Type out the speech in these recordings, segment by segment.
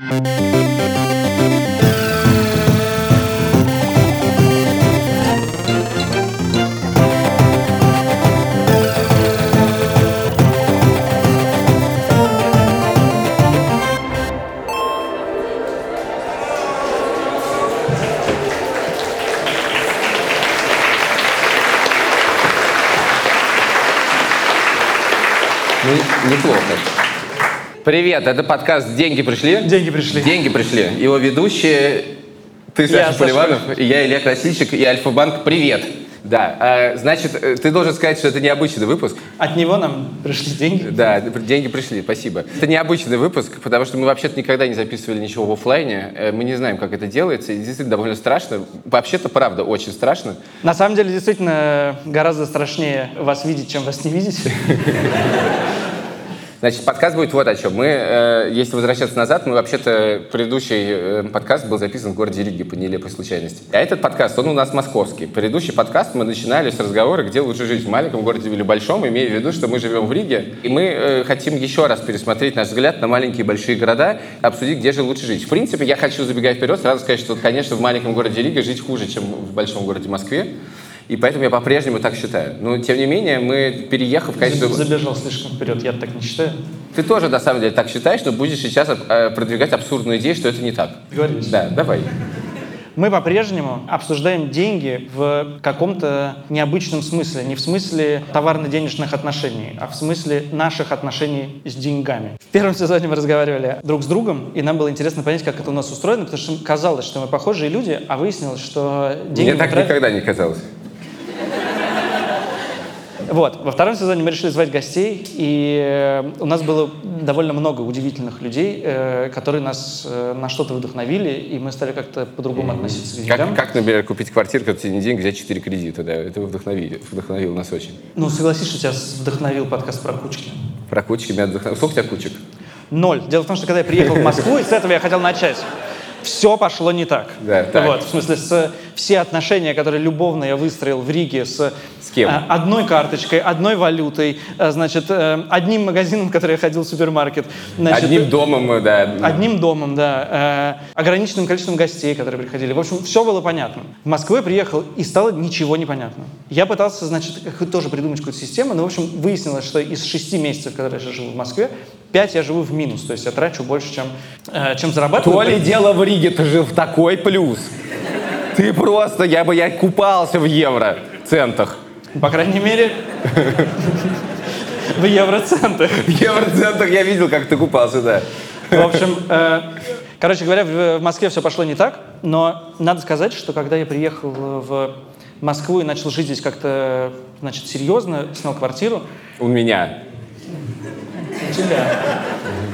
Ну, Привет, это подкаст «Деньги пришли». Деньги пришли. Деньги пришли. Его ведущие ты, Я, Саша Саша Поливанов, и я, Илья Красильщик, и Альфа-Банк. Привет. Да, э, значит, э, ты должен сказать, что это необычный выпуск. От него нам пришли деньги. Да, деньги пришли, спасибо. Это необычный выпуск, потому что мы вообще-то никогда не записывали ничего в оффлайне. Э, Мы не знаем, как это делается, и действительно довольно страшно. Вообще-то, правда, очень страшно. На самом деле, действительно, гораздо страшнее вас видеть, чем вас не видеть. Значит, подкаст будет вот о чем. Мы, э, если возвращаться назад, мы вообще-то предыдущий э, подкаст был записан в городе Риге по нелепой случайности. А этот подкаст, он у нас московский. Предыдущий подкаст мы начинали с разговора, где лучше жить, в маленьком городе или большом, имея в виду, что мы живем в Риге. И мы э, хотим еще раз пересмотреть наш взгляд на маленькие и большие города, обсудить, где же лучше жить. В принципе, я хочу, забегая вперед, сразу сказать, что, конечно, в маленьком городе Рига жить хуже, чем в большом городе Москве. И поэтому я по-прежнему так считаю. Но, тем не менее, мы, переехав, конечно... Забежал слишком вперед, я так не считаю. Ты тоже, на самом деле, так считаешь, но будешь сейчас э, продвигать абсурдную идею, что это не так. Договорились. Да, давай. Мы по-прежнему обсуждаем деньги в каком-то необычном смысле. Не в смысле товарно-денежных отношений, а в смысле наших отношений с деньгами. В первом сезоне мы разговаривали друг с другом, и нам было интересно понять, как это у нас устроено, потому что казалось, что мы похожие люди, а выяснилось, что деньги... Мне так тратим- никогда не казалось. Вот. Во втором сезоне мы решили звать гостей, и э, у нас было довольно много удивительных людей, э, которые нас э, на что-то вдохновили, и мы стали как-то по-другому относиться к деньгам. Как, как, например, купить квартиру, когда тебе не денег, взять 4 кредита, да, это вдохновили, вдохновило нас очень. Ну, согласись, что тебя вдохновил подкаст про кучки. Про кучки меня вдохновило. Сколько у тебя кучек? Ноль. Дело в том, что когда я приехал в Москву, и с этого я хотел начать, все пошло не так. Да, так. Вот, в смысле, с, все отношения, которые любовно я выстроил в Риге с, С кем? э, одной карточкой, одной валютой, э, значит, э, одним магазином, в который я ходил в супермаркет. значит, Одним домом, да. Одним домом, да. Ограниченным количеством гостей, которые приходили. В общем, все было понятно. В Москву я приехал, и стало ничего непонятно. Я пытался, значит, тоже придумать какую-то систему, но, в общем, выяснилось, что из шести месяцев, которые я живу в Москве, пять я живу в минус. То есть я трачу больше, чем, э, чем зарабатываю. То ли дело в Риге, ты жил в такой плюс. Ты просто, я бы, я купался в евро центах. По крайней мере, в евроцентах. В евроцентах я видел, как ты купался, да. В общем, э, короче говоря, в, в Москве все пошло не так, но надо сказать, что когда я приехал в Москву и начал жить здесь как-то, значит, серьезно, снял квартиру, У меня. Тебя.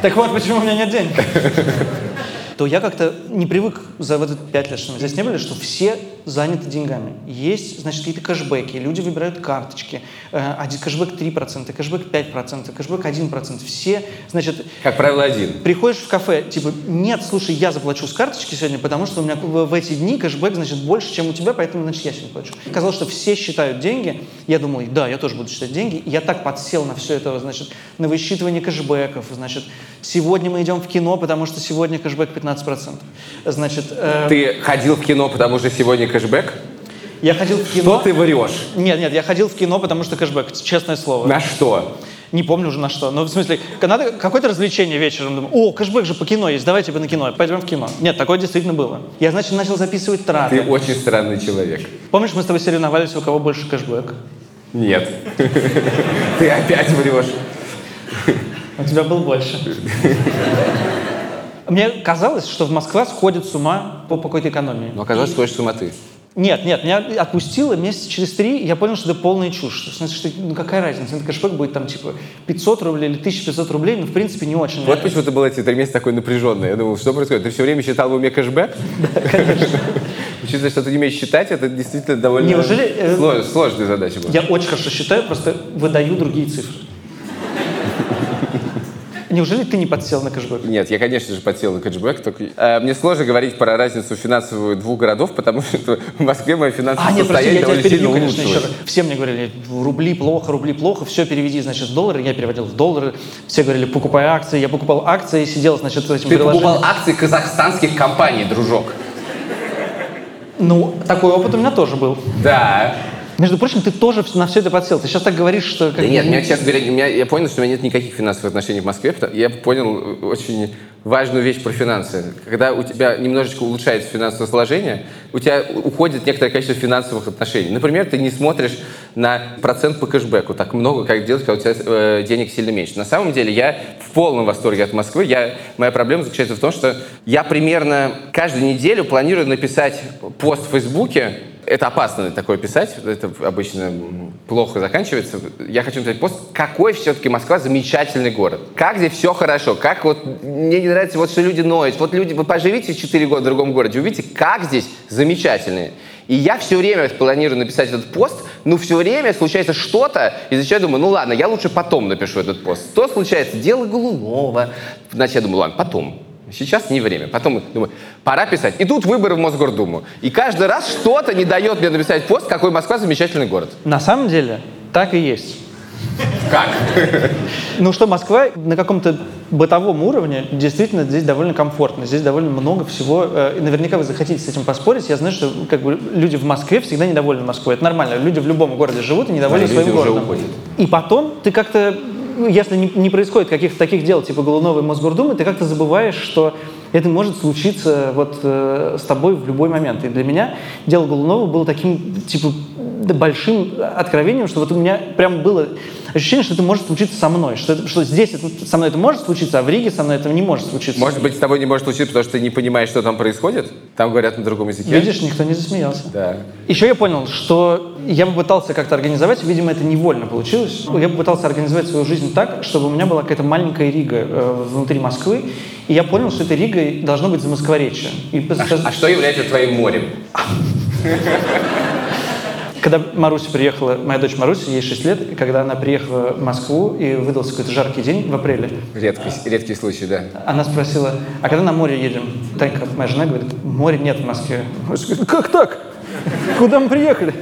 Так вот, почему у меня нет денег. То я как-то не привык за вот эти пять лет, что мы здесь не были, что все заняты деньгами. Есть, значит, какие-то кэшбэки, люди выбирают карточки. Э, Один кэшбэк 3%, кэшбэк 5%, кэшбэк 1%. Все, значит, Как правило, один. Приходишь в кафе, типа, нет, слушай, я заплачу с карточки сегодня, потому что у меня в, в эти дни кэшбэк, значит, больше, чем у тебя, поэтому, значит, я сегодня плачу. Казалось, что все считают деньги. Я думал, да, я тоже буду считать деньги. И я так подсел на все это, значит, на высчитывание кэшбэков. Значит, сегодня мы идем в кино, потому что сегодня кэшбэк 15%. Значит, э, Ты ходил в кино, потому что сегодня кэшбэк? я ходил в Что кино... ты врешь? Нет, нет, я ходил в кино, потому что кэшбэк, честное слово. На что? Не помню уже на что. Но в смысле, надо какое-то развлечение вечером. Думаю, о, кэшбэк же по кино есть, давайте бы на кино. Пойдем в кино. Нет, такое действительно было. Я, значит, начал записывать траты. Ты очень странный человек. Помнишь, мы с тобой соревновались, у кого больше кэшбэк? Нет. Ты опять врешь. У тебя был больше. Мне казалось, что в Москва сходит с ума по, какой-то экономии. Но оказалось, что хочешь с ума ты. Нет, нет, меня отпустило месяца через три, я понял, что это полная чушь. Что, в смысле, что, ну какая разница, этот кэшбэк будет там типа 500 рублей или 1500 рублей, ну в принципе не очень. Вот почему ты был эти три месяца такой напряженный. Я думал, что происходит? Ты все время считал в уме кэшбэк? Учитывая, что ты не умеешь считать, это действительно довольно Неужели, э, слож- сложная задача была. Я очень хорошо считаю, просто выдаю другие цифры. Неужели ты не подсел на кэшбэк? Нет, я, конечно же, подсел на кэшбэк. Только э, мне сложно говорить про разницу финансовую двух городов, потому что в Москве мое финансовое А, нет, прости, состояние я тебя довольно перебью, сильно конечно, еще раз. Все мне говорили, рубли плохо, рубли плохо, все переведи, значит, в доллары. Я переводил в доллары. Все говорили, покупай акции. Я покупал акции и сидел, значит, с этим Ты приложением. покупал акции казахстанских компаний, дружок. Ну, такой опыт у меня тоже был. Да. Между прочим, ты тоже на все это подсел. Ты сейчас так говоришь, что... как Да нет, меня, честно говоря, меня, я понял, что у меня нет никаких финансовых отношений в Москве. Я понял очень важную вещь про финансы. Когда у тебя немножечко улучшается финансовое сложение, у тебя уходит некоторое количество финансовых отношений. Например, ты не смотришь на процент по кэшбэку так много, как делать, когда у тебя э, денег сильно меньше. На самом деле я в полном восторге от Москвы. Я, моя проблема заключается в том, что я примерно каждую неделю планирую написать пост в Фейсбуке, это опасно такое писать, это обычно плохо заканчивается. Я хочу написать пост, какой все-таки Москва замечательный город. Как здесь все хорошо, как вот, мне не нравится вот, что люди ноют. Вот люди, вы поживите 4 года в другом городе, увидите, как здесь замечательные. И я все время планирую написать этот пост, но все время случается что-то, из-за чего я думаю, ну ладно, я лучше потом напишу этот пост. То случается дело Голунова. Значит, я думаю, ладно, потом. Сейчас не время. Потом думаю, пора писать. И тут выборы в Мосгордуму. И каждый раз что-то не дает мне написать пост, какой Москва замечательный город. На самом деле, так и есть. Как? Ну что, Москва на каком-то бытовом уровне действительно здесь довольно комфортно. Здесь довольно много всего. э, И наверняка вы захотите с этим поспорить. Я знаю, что как бы, люди в Москве всегда недовольны Москвой. Это нормально. Люди в любом городе живут и недовольны Да, своим городом. И потом ты как-то, ну, если не, не происходит каких-то таких дел, типа Голуновой Мосгордумы, ты как-то забываешь, что это может случиться вот э, с тобой в любой момент. И для меня дело Голунова было таким, типа, большим откровением, что вот у меня прям было ощущение, что это может случиться со мной, что, это- что здесь это, со мной это может случиться, а в Риге со мной это не может случиться. Может быть, с тобой не может случиться, потому что ты не понимаешь, что там происходит? Там говорят на другом языке? Видишь, никто не засмеялся. Да. Еще я понял, что я попытался как-то организовать, видимо, это невольно получилось. Я попытался организовать свою жизнь так, чтобы у меня была какая-то маленькая Рига э, внутри Москвы, и я понял, что этой Ригой должно быть замоскворечье. И сейчас- А что является твоим морем? Когда Маруся приехала, моя дочь Маруся, ей 6 лет, и когда она приехала в Москву и выдался какой-то жаркий день в апреле, Редкий, редкий случай, да. она спросила, а когда на море едем? Танька, моя жена, говорит, моря нет в Москве. Маруся говорит, как так? Куда мы приехали?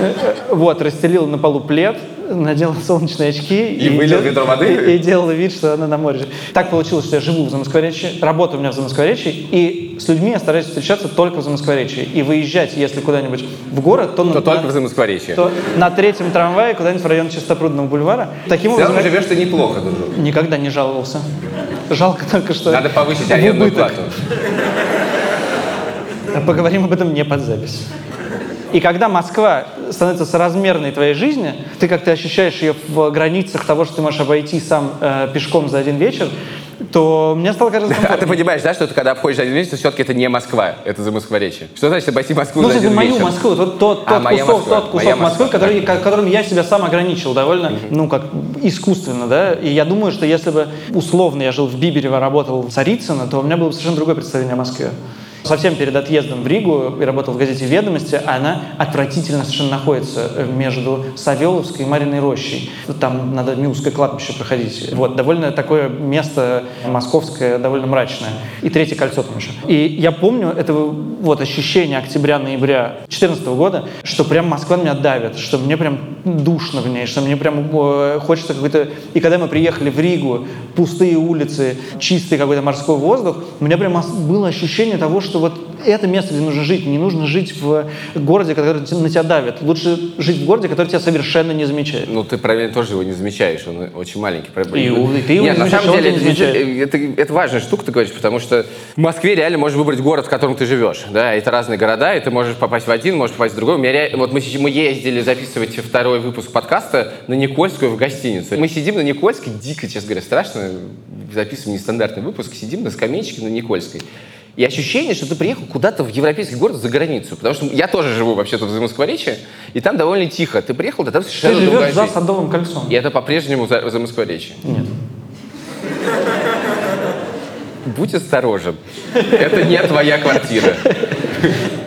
Э, Вот, расстелила на полу плед, надела солнечные очки. И вылил дел- ведро воды? И, и делала вид, что она на море. Так получилось, что я живу в Замоскворечье, работаю у меня в Замоскворечье, и с людьми я стараюсь встречаться только в Замоскворечье. И выезжать, если куда-нибудь в город, то, То на, только в Замоскворечье. то на третьем трамвае куда-нибудь в район Чистопрудного бульвара. Таким В целом образом, я живешь ты неплохо, дружок. никогда не жаловался. Жалко только, что... Надо повысить арендную плату. Поговорим об этом не под запись. И когда Москва становится соразмерной твоей жизни, ты как-то ощущаешь ее в границах того, что ты можешь обойти сам э, пешком за один вечер, то мне стало кажется А ты понимаешь, да, что ты когда обходишь один вечер, все-таки это не Москва, это Замоскворечье. Что значит обойти Москву Ну, за один мою вечер? Москву, вот тот, А, тот моя кусок, Москва, тот кусок моя Москвы, Москва, который, да. которым я себя сам ограничил довольно, ну, как искусственно, да. И я думаю, что если бы условно я жил в Биберево, работал в Царицыно, то у меня было бы совершенно другое представление о Москве. Совсем перед отъездом в Ригу и работал в газете «Ведомости», она отвратительно совершенно находится между Савеловской и Мариной рощей. Там надо Милское кладбище проходить. Вот, довольно такое место московское, довольно мрачное. И третье кольцо там еще. И я помню это вот ощущение октября-ноября 2014 года, что прям Москва меня давит, что мне прям душно в ней, что мне прям э, хочется какой-то... И когда мы приехали в Ригу, пустые улицы, чистый какой-то морской воздух, у меня прям было ощущение того, что вот это место, где нужно жить. Не нужно жить в городе, который на тебя давит. Лучше жить в городе, который тебя совершенно не замечает. Ну, ты, правильно, тоже его не замечаешь, он очень маленький. И и ты его Нет, не на замечаешь, самом он деле, тебя не это, это, это важная штука, ты говоришь, потому что в Москве реально можешь выбрать город, в котором ты живешь. Да, это разные города, и ты можешь попасть в один, можешь попасть в другой. У меня ре- Вот мы, мы ездили записывать второй выпуск подкаста на Никольскую в гостиницу. Мы сидим на Никольской, дико, честно говоря, страшно, записываем нестандартный выпуск, сидим на скамеечке на Никольской. И ощущение, что ты приехал куда-то в европейский город за границу. Потому что я тоже живу вообще-то в Замоскворечье, и там довольно тихо. Ты приехал, да там Ты совершенно другая живешь за. Садовым кольцом. И это по-прежнему за, Замоскворечье. Нет. Будь осторожен. Это не твоя квартира.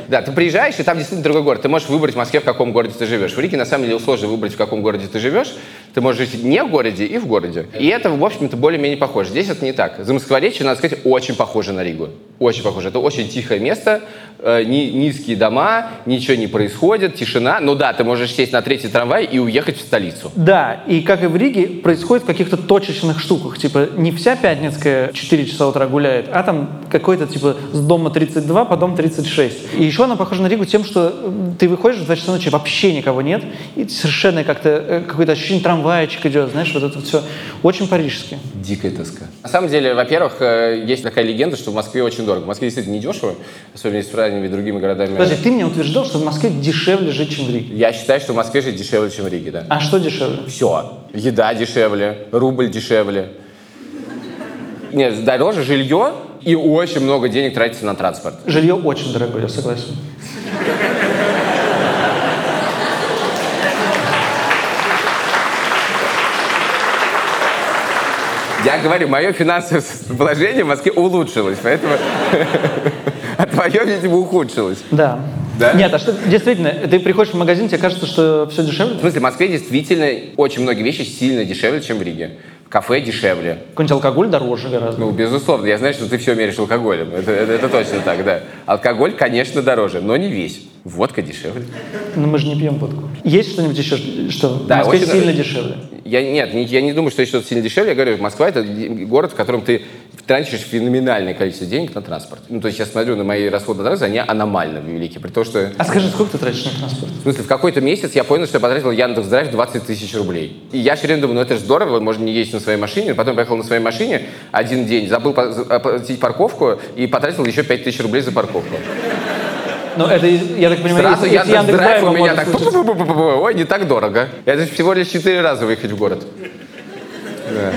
Да, ты приезжаешь, и там действительно другой город. Ты можешь выбрать в Москве, в каком городе ты живешь. В Риге, на самом деле, сложно выбрать, в каком городе ты живешь. Ты можешь жить не в городе и в городе. И это, в общем-то, более-менее похоже. Здесь это не так. Замоскворечье, надо сказать, очень похоже на Ригу. Очень похоже. Это очень тихое место, э, ни- низкие дома, ничего не происходит, тишина. Ну да, ты можешь сесть на третий трамвай и уехать в столицу. Да, и как и в Риге, происходит в каких-то точечных штуках. Типа не вся Пятницкая 4 часа утра гуляет, а там какой-то типа с дома 32 по дом 36. И еще она похожа на Ригу тем, что ты выходишь в 2 часа ночи, вообще никого нет, и совершенно как-то э, какое-то ощущение трамвайчик идет, знаешь, вот это все очень парижски. Дикая тоска. На самом деле, во-первых, э, есть такая легенда, что в Москве очень дорого. В Москве действительно недешево, особенно если сравнивать с другими городами. Подожди, ты мне утверждал, что в Москве дешевле жить, чем в Риге. Я считаю, что в Москве жить дешевле, чем в Риге, да. А что дешевле? Все. Еда дешевле, рубль дешевле. Нет, дороже жилье и очень много денег тратится на транспорт. Жилье очень дорогое, я согласен. Я говорю, мое финансовое положение в Москве улучшилось, поэтому... А твое, видимо, ухудшилось. Да. Да? Нет, а что действительно, ты приходишь в магазин, тебе кажется, что все дешевле? В смысле, в Москве действительно очень многие вещи сильно дешевле, чем в Риге. Кафе дешевле. Какой-нибудь алкоголь дороже гораздо. Ну, безусловно, я знаю, что ты все меришь алкоголем. Это, это- это точно так, да. Алкоголь, конечно, дороже, но не весь. Водка дешевле. Но мы же не пьем водку. Есть что-нибудь еще, что в Да, Москве очень- сильно дешевле? Я, нет, не- я не думаю, что есть что-то сильно дешевле. Я говорю, Москва — это город, в котором ты тратишь феноменальное количество денег на транспорт. Ну, то есть я смотрю на мои расходы на транспорт, они аномально велики. При том, что... А скажи, сколько ты тратишь на транспорт? В смысле, в какой-то месяц я понял, что я потратил Яндекс Драйв 20 тысяч рублей. И я все время думаю, ну это же здорово, можно не ездить на своей машине. Потом поехал на своей машине один день, забыл оплатить парковку и потратил еще 5 тысяч рублей за парковку. Ну, это, я так понимаю, Сразу из Яндекс Драйв у меня так... Ой, не так дорого. Это же всего лишь 4 раза выехать в город. Да.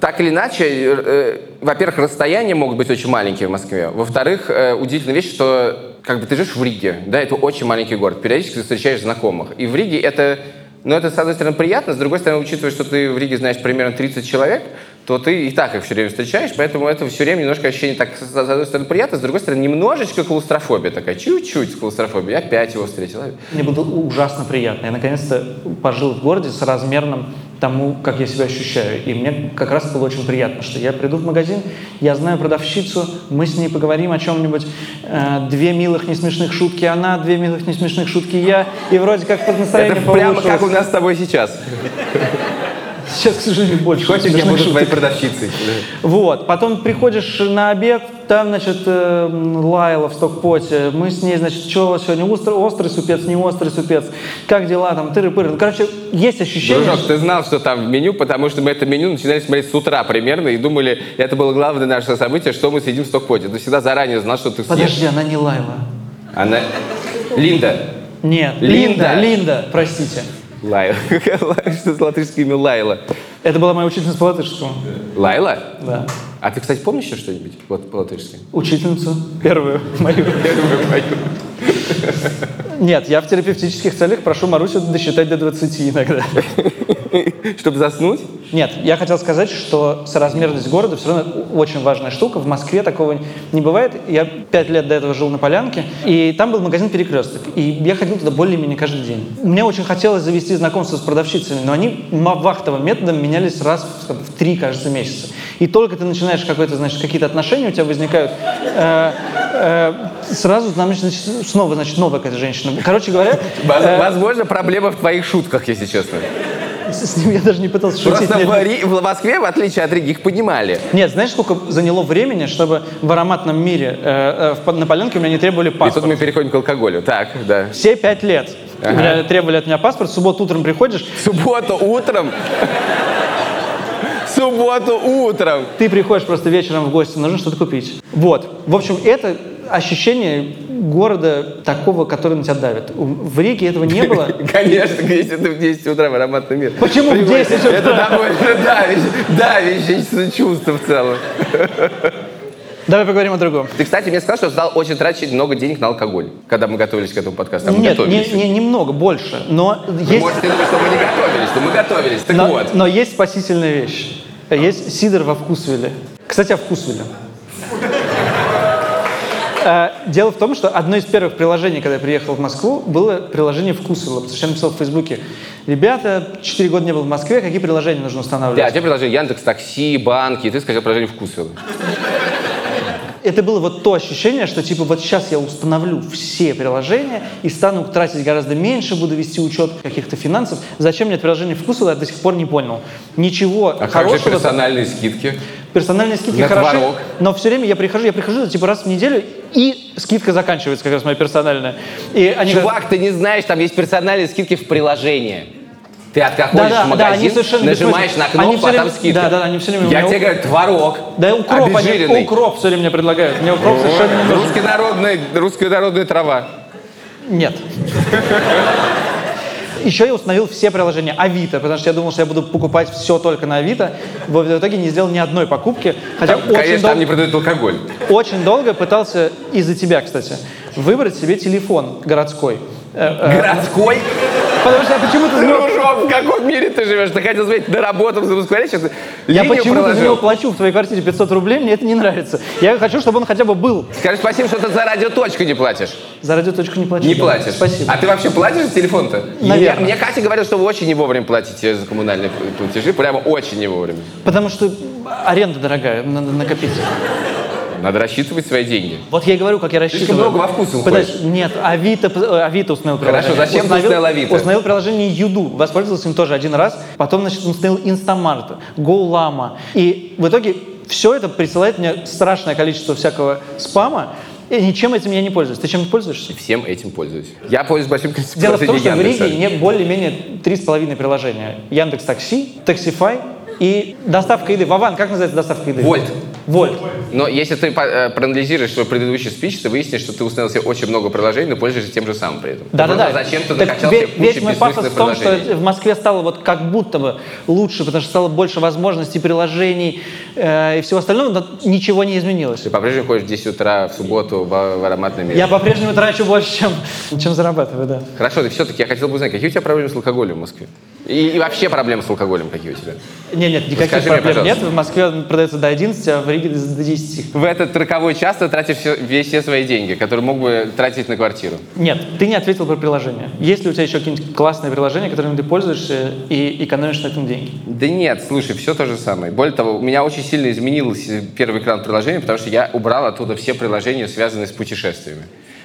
Так или иначе, э, во-первых, расстояния могут быть очень маленькие в Москве. Во-вторых, э, удивительная вещь, что как бы ты живешь в Риге, да, это очень маленький город, периодически ты встречаешь знакомых. И в Риге это, ну, это, с одной стороны, приятно, с другой стороны, учитывая, что ты в Риге знаешь примерно 30 человек, то ты и так их все время встречаешь, поэтому это все время немножко ощущение так, с одной стороны, приятно, с другой стороны, немножечко клаустрофобия такая, чуть-чуть клаустрофобия. Я опять его встретил. Мне было ужасно приятно. Я наконец-то пожил в городе с размерным тому, как я себя ощущаю. И мне как раз было очень приятно, что я приду в магазин, я знаю продавщицу, мы с ней поговорим о чем-нибудь. Э, две милых несмешных шутки она, две милых несмешных шутки я. И вроде как под настроение Это прямо как у нас с тобой сейчас. Сейчас, к сожалению, больше Хочешь, я буду шуток. твоей продавщицей? Вот, потом приходишь на обед, там, значит, э, Лайла в стокпоте, мы с ней, значит, что у вас сегодня, острый, острый супец, не острый супец, как дела там, тыры-пыры. Ну, короче, есть ощущение, Дружок, что- ты знал, что там в меню, потому что мы это меню начинали смотреть с утра примерно и думали, это было главное наше событие, что мы съедим в стокпоте. Ты всегда заранее знал, что ты съешь. Подожди, она не Лайла. Она... Линда. Нет, Линда. Линда, Линда, простите. Лайла. Что латышское имя Лайла? Это была моя учительница по латышскому. Лайла? Да. А ты, кстати, помнишь еще что-нибудь вот по-латышски? Учительницу первую мою. Нет, я в терапевтических целях прошу Марусю досчитать до 20 иногда. Чтобы заснуть? Нет, я хотел сказать, что соразмерность города все равно очень важная штука. В Москве такого не бывает. Я пять лет до этого жил на Полянке, и там был магазин «Перекресток». И я ходил туда более-менее каждый день. Мне очень хотелось завести знакомство с продавщицами, но они вахтовым методом менялись раз в, в три, кажется, месяца. И только ты начинаешь какой-то, значит, какие-то отношения у тебя возникают, э, э, сразу значит, снова, значит, новая какая-то женщина. Короче говоря, э, Возможно, проблема в твоих шутках, если честно. с ним я даже не пытался шутить. Просто в, Ри- в Москве, в отличие от Риги, их понимали. Нет, знаешь, сколько заняло времени, чтобы в ароматном мире э, э, на Поленке у меня не требовали И тут паспорт? мы переходим к алкоголю. Так, да. Все пять лет. Ага. Требовали от меня паспорт, в субботу утром приходишь, В субботу утром. Субботу утром. ты приходишь просто вечером в гости, нужно что-то купить. Вот. В общем, это ощущение города такого, который на тебя давит. В Риге этого не было. Конечно, если ты в 10 утра в ароматный мир. Почему в Приводит. 10 утра? Это довольно давящее, давящее чувство в целом. Давай поговорим о другом. Ты, кстати, мне сказал, что стал очень тратить много денег на алкоголь, когда мы готовились к этому подкасту. А мы Нет, не, не- немного, больше. Но есть, Может, ты думаешь, что мы не готовились, но мы готовились. Так но, вот. но есть спасительная вещь. Есть сидр во вкусвиле. Кстати, о вкусвиле. А, дело в том, что одно из первых приложений, когда я приехал в Москву, было приложение «Вкусвилла». Потому что я написал в Фейсбуке, ребята, 4 года не был в Москве, какие приложения нужно Да, устанавливать? тебе предложили Яндекс Такси, банки, и ты сказал приложение вкусвилл. Это было вот то ощущение, что типа вот сейчас я установлю все приложения и стану тратить гораздо меньше, буду вести учет каких-то финансов. Зачем мне это приложение «Вкусвилла», я до сих пор не понял. Ничего А как же хорошего... персональные скидки? Персональные скидки На хороши, творог. но все время я прихожу, я прихожу типа раз в неделю, и скидка заканчивается как раз моя персональная. И они говорят, Чувак, ты не знаешь, там есть персональные скидки в приложении. Ты отходишь Да, да, в да, магазин, совершенно нажимаешь на бессмысленно. Они кнопку, всё а там время- скидка. да, да, они всё время Я тебе говорю, творог, да укроп, они, укроп все время мне предлагают. Мне укроп совершенно не нужен. Русский народный, русская народная трава. Нет. Еще я установил все приложения Авито, потому что я думал, что я буду покупать все только на Авито. В итоге не сделал ни одной покупки. Хотя Там, очень, конечно, там дол- не продают алкоголь. очень долго пытался, из-за тебя, кстати, выбрать себе телефон городской. Э, э, Городской? Потому что я почему-то Дружок, в каком мире ты живешь? Ты хотел сказать, на работу Москве, сейчас я почему-то за него плачу в твоей квартире 500 рублей, мне это не нравится. Я хочу, чтобы он хотя бы был. Скажи спасибо, что ты за радиоточку не платишь. За радиоточку не плачу. Не да. платишь. Спасибо. А ты вообще платишь за телефон-то? Наверное. Мне, мне Катя говорила, что вы очень не вовремя платите за коммунальные платежи, прямо очень не вовремя. Потому что аренда дорогая, надо накопить. Надо рассчитывать свои деньги. Вот я и говорю, как я рассчитываю. много во вкус уходишь. Нет, Авито, э, Авито установил Хорошо, приложение. зачем ты установил Авито? Установил приложение YouDo, воспользовался им тоже один раз. Потом, значит, установил Инстамарт, GoLama. И в итоге все это присылает мне страшное количество всякого спама, и ничем этим я не пользуюсь. Ты чем пользуешься? Всем этим пользуюсь. Я пользуюсь большим количеством Дело в том, что в приложений Риге Яндекса. не более-менее три с половиной приложения. Яндекс Такси, Таксифай и доставка еды. Вован, как называется доставка еды? Вольт. Вольт. Но если ты э, проанализируешь свой предыдущий спич, ты выяснишь, что ты установил себе очень много приложений, но пользуешься тем же самым при этом. Ты Да-да-да. Зачем ты Так накачал ве- себе кучу Весь мой пафос в том, что в Москве стало вот как будто бы лучше, потому что стало больше возможностей, приложений э, и всего остального, но ничего не изменилось. Ты по-прежнему ходишь в 10 утра в субботу в, в ароматный мир. Я по-прежнему трачу больше, чем, чем зарабатываю, да. Хорошо, ты все-таки, я хотел бы узнать, какие у тебя проблемы с алкоголем в Москве? И, и вообще проблемы с алкоголем какие у тебя? Нет, нет, никаких скажи мне, проблем нет. пожалуйста. В Москве он продается до 11, а в Риге до 10. В этот роковой час ты тратишь все, весь все свои деньги, которые мог бы тратить на квартиру. Нет, ты не ответил про приложение. Есть ли у тебя еще какие-нибудь классные приложения, которыми ты пользуешься и экономишь на этом деньги? Да нет, слушай, все то же самое. Более того, у меня очень сильно изменился первый экран приложения, потому что я убрал оттуда все приложения, связанные с путешествиями.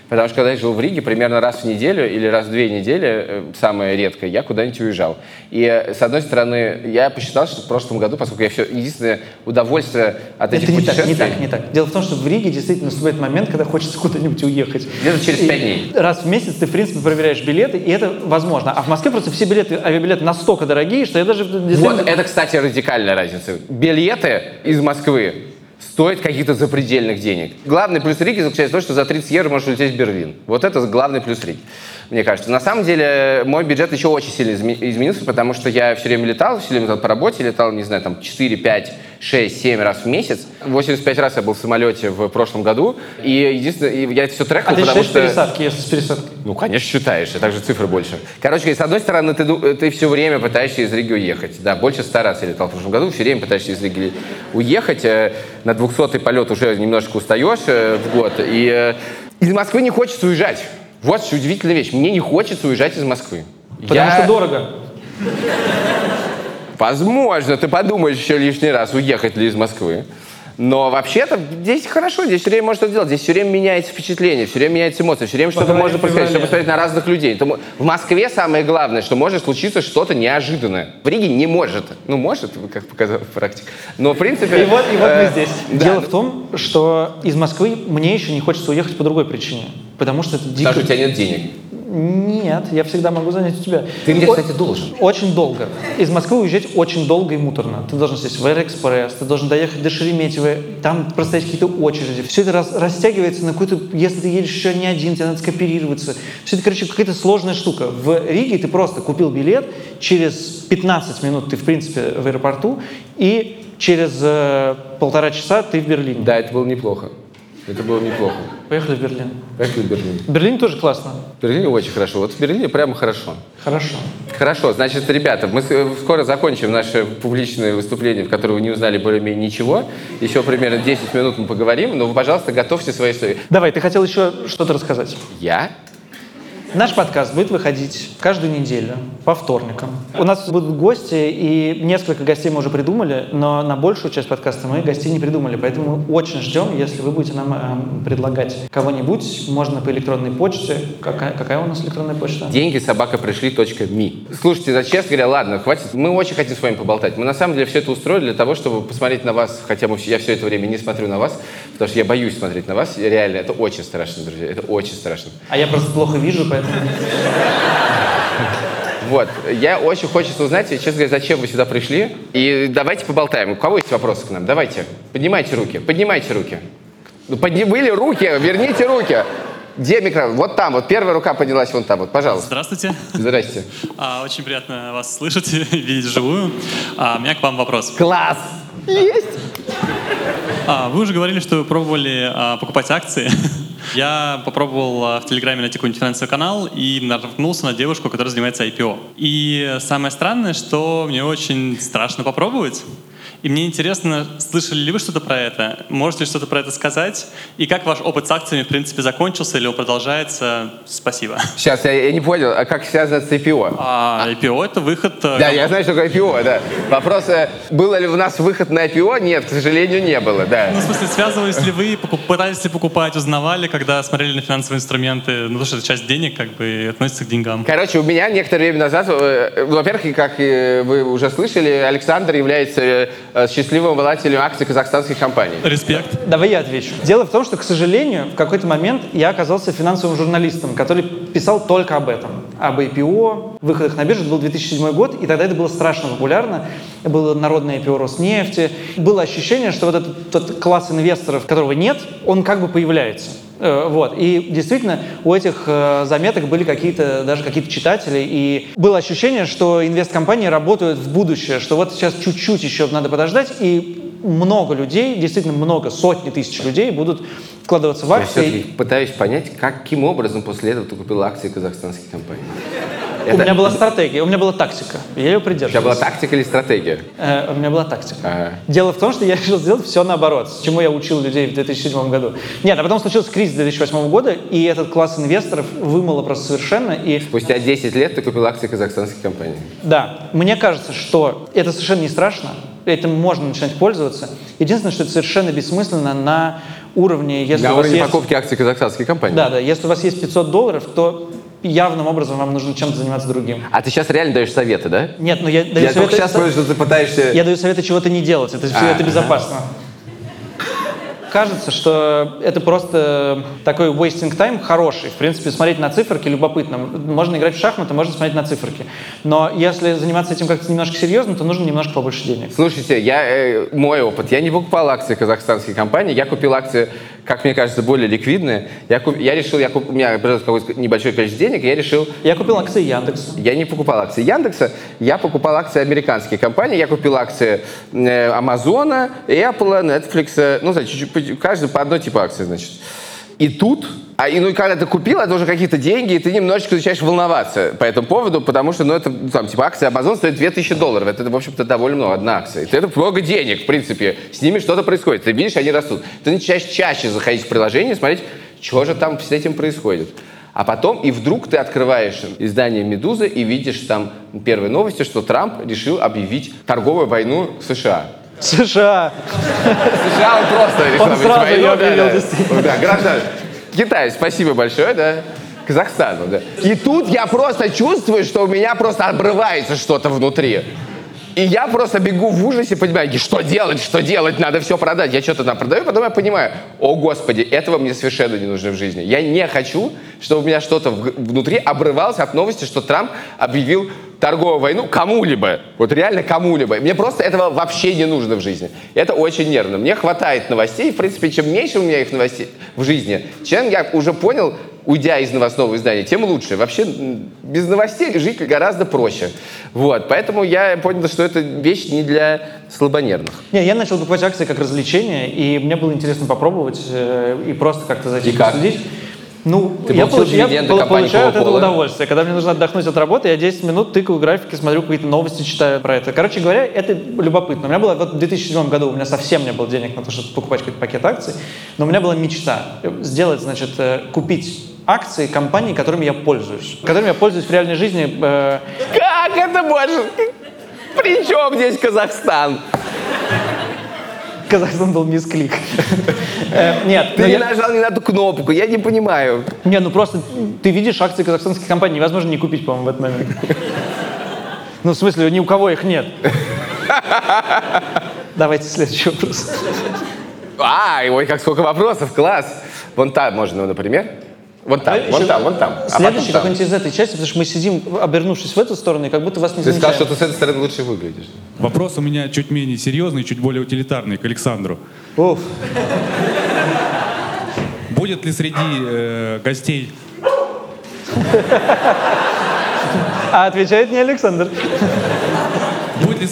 Потому что когда я жил в Риге, примерно раз в неделю или раз в две недели, э, самое редкое, я куда-нибудь уезжал. И, э, с одной стороны, я посчитал, что в прошлом году, поскольку я все, единственное удовольствие от этих Это не так, путешествий... не так, не так. Дело в том, что в Риге действительно наступает момент, когда хочется куда-нибудь уехать. Где-то через пять дней. Раз в месяц ты, в принципе, проверяешь билеты, и это возможно. А в Москве просто все билеты, авиабилеты настолько дорогие, что я даже... действительно- Вот это, кстати, радикальная разница. Билеты из Москвы стоят каких-то запредельных денег. Главный плюс Риги заключается в том, что за 30 евро можешь улететь в Берлин. Вот это главный плюс Риги, мне кажется. На самом деле, мой бюджет еще очень сильно изме- изменился, потому что я все время летал, все время летал по работе, летал, не знаю, там 4, 5, 6, 7 раз в месяц. 85 раз я был в самолете в прошлом году, и единственное, я это все трекал, А ты потому что... пересадки, если с пересадкой? Ну, конечно, считаешь, а также цифры больше. Короче, с одной стороны, ты, ты все время пытаешься из Риги уехать. Да, больше ста раз я летал в прошлом году, все время пытаешься из Риги уехать. Э, На 200-й полет уже немножко устаешь э, в год. И э, из Москвы не хочется уезжать. Вот удивительная вещь. Мне не хочется уезжать из Москвы. Потому Я- что дорого. Возможно, ты подумаешь еще лишний раз, уехать ли из Москвы. Но вообще-то здесь хорошо, здесь все время можно что делать. Здесь все время меняется впечатление, все время меняются эмоции, все время что-то можно посмотреть, феврале. что посмотреть на разных людей. Тому- В Москве самое главное, что может случиться что-то неожиданное. В Риге не может. Ну, может, как показала практика. Но, в принципе... И вот, и вот э, мы здесь. да. Дело в том, что из Москвы мне еще не хочется уехать по другой причине. Потому что это дико... Потому что у тебя нет денег. Нет, я всегда могу занять у тебя. Ты мне, О- кстати, должен. Очень долго. Из Москвы уезжать очень долго и муторно. Ты должен сесть в Аэроэкспресс, ты должен доехать до Шереметьево, там простоять какие-то очереди. Все это раз- растягивается на какую-то... Если ты едешь еще не один, тебе надо скооперироваться. Все это, короче, какая-то сложная штука. В Риге ты просто купил билет, через 15 минут ты, в принципе, в аэропорту, и через э, полтора часа ты в Берлине. Да, это было неплохо. Это было неплохо. Поехали в Берлин. Поехали в Берлин. В Берлине тоже классно. В Берлине очень хорошо. Вот в Берлине прямо хорошо. Хорошо. Хорошо, значит, ребята, мы с- скоро закончим наше публичное выступление, в котором вы не узнали более-менее ничего. Еще примерно 10 минут мы поговорим, но вы, пожалуйста, готовьте свои истории. Давай, ты хотел еще что-то рассказать. Я? Наш подкаст будет выходить каждую неделю по вторникам. У нас будут гости, и несколько гостей мы уже придумали, но на большую часть подкаста мы гостей не придумали, поэтому очень ждем, если вы будете нам эм, предлагать кого-нибудь, можно по электронной почте. Какая, какая у нас электронная почта? Деньги собака пришли ми. Слушайте, за честно говоря, ладно, хватит. Мы очень хотим с вами поболтать. Мы на самом деле все это устроили для того, чтобы посмотреть на вас, хотя я все это время не смотрю на вас, потому что я боюсь смотреть на вас. Реально, это очень страшно, друзья. Это очень страшно. А я просто плохо вижу, поэтому... Вот. Я очень хочется узнать, честно говоря, зачем вы сюда пришли. И давайте поболтаем. У кого есть вопросы к нам? Давайте. Поднимайте руки. Поднимайте руки. Ну, подни... Были руки, верните руки. Где микрофон? Вот там, вот первая рука поднялась вон там, вот, пожалуйста. Здравствуйте. Здрасте. А, Очень приятно вас слышать, видеть вживую. А, У меня к вам вопрос. Класс! Есть! А, Вы уже говорили, что вы пробовали а, покупать акции. Я попробовал а, в Телеграме найти какой-нибудь финансовый канал и наткнулся на девушку, которая занимается IPO. И самое странное, что мне очень страшно попробовать. И мне интересно, слышали ли вы что-то про это? Можете что-то про это сказать? И как ваш опыт с акциями, в принципе, закончился или он продолжается? Спасибо. Сейчас, я, я не понял, а как связано с IPO? А IPO — это выход... э, Да, я знаю, что такое IPO, да. Вопрос, э, было ли у нас выход на IPO? Нет, к сожалению, не было, да. Ну, в смысле, связывались ли вы, пытались ли покупать, узнавали, когда смотрели на финансовые инструменты? Ну, потому что это часть денег, как бы, относится к деньгам. Короче, у меня некоторое время назад, э, во-первых, как вы уже слышали, Александр является счастливым обладателем акций казахстанских компаний. Респект. Давай я отвечу. Дело в том, что, к сожалению, в какой-то момент я оказался финансовым журналистом, который писал только об этом. Об IPO, выходах на биржу. Это был 2007 год, и тогда это было страшно популярно. Было народное IPO Роснефти. Было ощущение, что вот этот, тот класс инвесторов, которого нет, он как бы появляется. Э, Вот. И действительно, у этих э, заметок были какие-то, даже какие-то читатели, и было ощущение, что инвесткомпании работают в будущее, что вот сейчас чуть-чуть еще надо подождать, и много людей, действительно много, сотни тысяч людей будут вкладываться в Я акции. все-таки пытаюсь понять, каким образом после этого ты купил акции казахстанских компаний. У меня была стратегия, у меня была тактика, я ее У тебя была придерживался. тактика или стратегия? Э, У меня была тактика. Ага. Дело в том, что я решил сделать все наоборот, с чему я учил людей в 2007 году. Нет, а потом случился кризис 2008 года, и этот класс инвесторов вымыло просто совершенно, и Спустя 10 лет ты купил акции казахстанских компаний. Да, мне кажется, что это совершенно не страшно, этим можно начинать пользоваться. Единственное, что это совершенно бессмысленно на уровне, если На уровне есть... покупки акций казахстанских компаний. Да, да, если у вас есть 500 долларов, то явным образом вам нужно чем-то заниматься другим. А ты сейчас реально даешь советы, да? Нет, но я даю Я советы... сейчас понял, что ты пытаешься... Я даю советы чего-то не делать, это, А, это безопасно. Кажется, что это просто такой wasting time хороший. В принципе, смотреть на циферки любопытно. Можно играть в шахматы, можно смотреть на циферки. Но если заниматься этим как-то немножко серьезно, то нужно немножко побольше денег. Слушайте, я, э, мой опыт. Я не покупал акции казахстанских компаний. Я купил акции, как мне кажется, более ликвидные. Я, куп- я решил, я куп- у меня появилось какое-то небольшое количество денег, я решил, Я купил акции Яндекса. я не покупал акции Яндекса, я покупал акции американских компаний. Я купил акции э, Амазона, Apple, Netflix. э, Ну, значит, чуть-чуть, по- каждый по одной типу акции, значит. И тут, а и, ну и когда ты купил, это уже какие-то деньги, и ты немножечко начинаешь волноваться по этому поводу, потому что, ну, это, ну, там, типа, акция Amazon стоит 2000 долларов. Это, в общем-то, довольно много, одна акция. Это много денег, в принципе. С ними что-то происходит. Ты видишь, они растут. Ты начинаешь чаще заходить в приложение, смотреть, что же там с этим происходит. А потом, и вдруг ты открываешь издание «Медуза» и видишь там первые новости, что Трамп решил объявить торговую войну США. США. США он просто решил Он сразу войну, да, объявил, да. действительно. Да, граждан. Китай, спасибо большое, да. Казахстану, да. И тут я просто чувствую, что у меня просто обрывается что-то внутри. И я просто бегу в ужасе, понимаю, что делать, что делать, надо все продать. Я что-то там продаю, потом я понимаю, о господи, этого мне совершенно не нужно в жизни. Я не хочу, чтобы у меня что-то внутри обрывалось от новости, что Трамп объявил торговую войну кому-либо. Вот реально кому-либо. Мне просто этого вообще не нужно в жизни. Это очень нервно. Мне хватает новостей. В принципе, чем меньше у меня их новостей в жизни, чем я уже понял, уйдя из новостного издания, тем лучше. Вообще без новостей жить гораздо проще. Вот. Поэтому я понял, что это вещь не для слабонервных. Не, я начал покупать акции как развлечение, и мне было интересно попробовать э, и просто как-то за этим следить. Ну, Ты я, получ- я получаю от этого удовольствие. Когда мне нужно отдохнуть от работы, я 10 минут тыкаю графики, смотрю какие-то новости, читаю про это. Короче говоря, это любопытно. У меня было вот в 2007 году, у меня совсем не было денег на то, чтобы покупать какой-то пакет акций, но у меня была мечта сделать, значит, э, купить акции компаний, которыми я пользуюсь. Которыми я пользуюсь в реальной жизни. э, Как это может? При чем здесь Казахстан? Казахстан был мисклик. Э, Нет, Ты но не нажал не на ту кнопку, я не понимаю. Не, ну просто ты видишь акции казахстанских компаний, невозможно не купить, по-моему, в этот момент. Ну, в смысле, ни у кого их нет. Давайте следующий вопрос. А, ой, как сколько вопросов, класс. Вон там можно, например. Вон там, Давай вон там, вон там. А потом Следующий там. какой-нибудь из этой части, потому что мы сидим, обернувшись в эту сторону, и как будто вас не Ты сказал, что замечаем. ты с этой стороны лучше выглядишь. Вопрос у меня чуть менее серьезный, чуть более утилитарный к Александру. Уф. Будет ли среди э, гостей А отвечает не Александр.